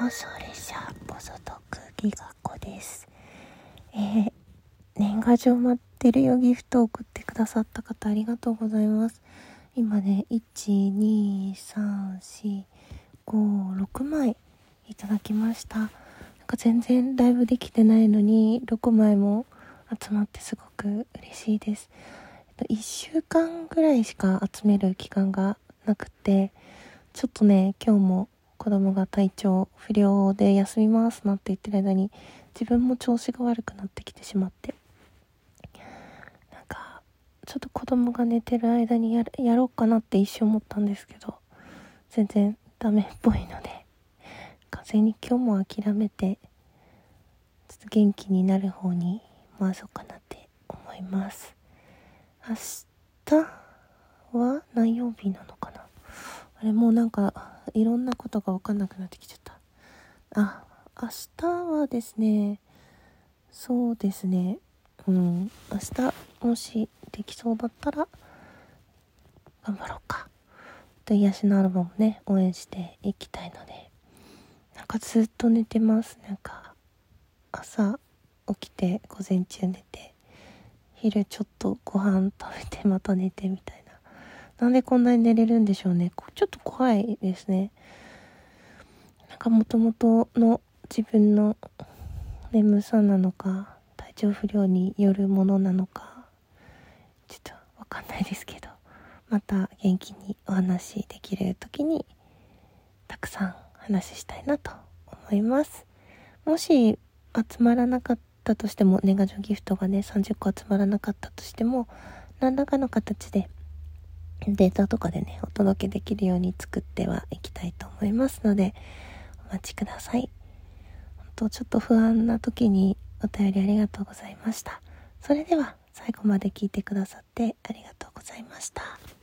妄想列車ボソトクギガ子です。えー、年賀状待ってるよギフトを送ってくださった方ありがとうございます。今ね12345枚いただきました。なんか全然ライブできてないのに6枚も集まってすごく嬉しいです。1週間ぐらいしか集める期間がなくてちょっとね今日も子供が体調不良で休みますなって言ってる間に自分も調子が悪くなってきてしまって。なんかちょっと子供が寝てる間にややろうかなって一瞬思ったんですけど全然ダメっぽいので完全に今日も諦めてちょっと元気になる方に回そうかなって思います。明日は何曜日なのかな？あれもうなんかいろんなことが分かんなくなってきちゃった。あ明日はですねそうですね。うん明日もしできそうだったら頑張ろうか。と癒しのアルバムね応援していきたいので。なんかずっと寝てます。なんか朝起きて午前中寝て昼ちょっとご飯食べてまた寝てみたいな。なんでこんなに寝れるんでしょうね。ちょっと怖いですね。なんかもともとの自分の眠さなのか、体調不良によるものなのか、ちょっとわかんないですけど、また元気にお話できる時に、たくさん話したいなと思います。もし集まらなかったとしても、年賀状ギフトがね、30個集まらなかったとしても、何らかの形でデータとかでね、お届けできるように作ってはいきたいと思いますので、お待ちください。本当ちょっと不安な時にお便りありがとうございました。それでは最後まで聞いてくださってありがとうございました。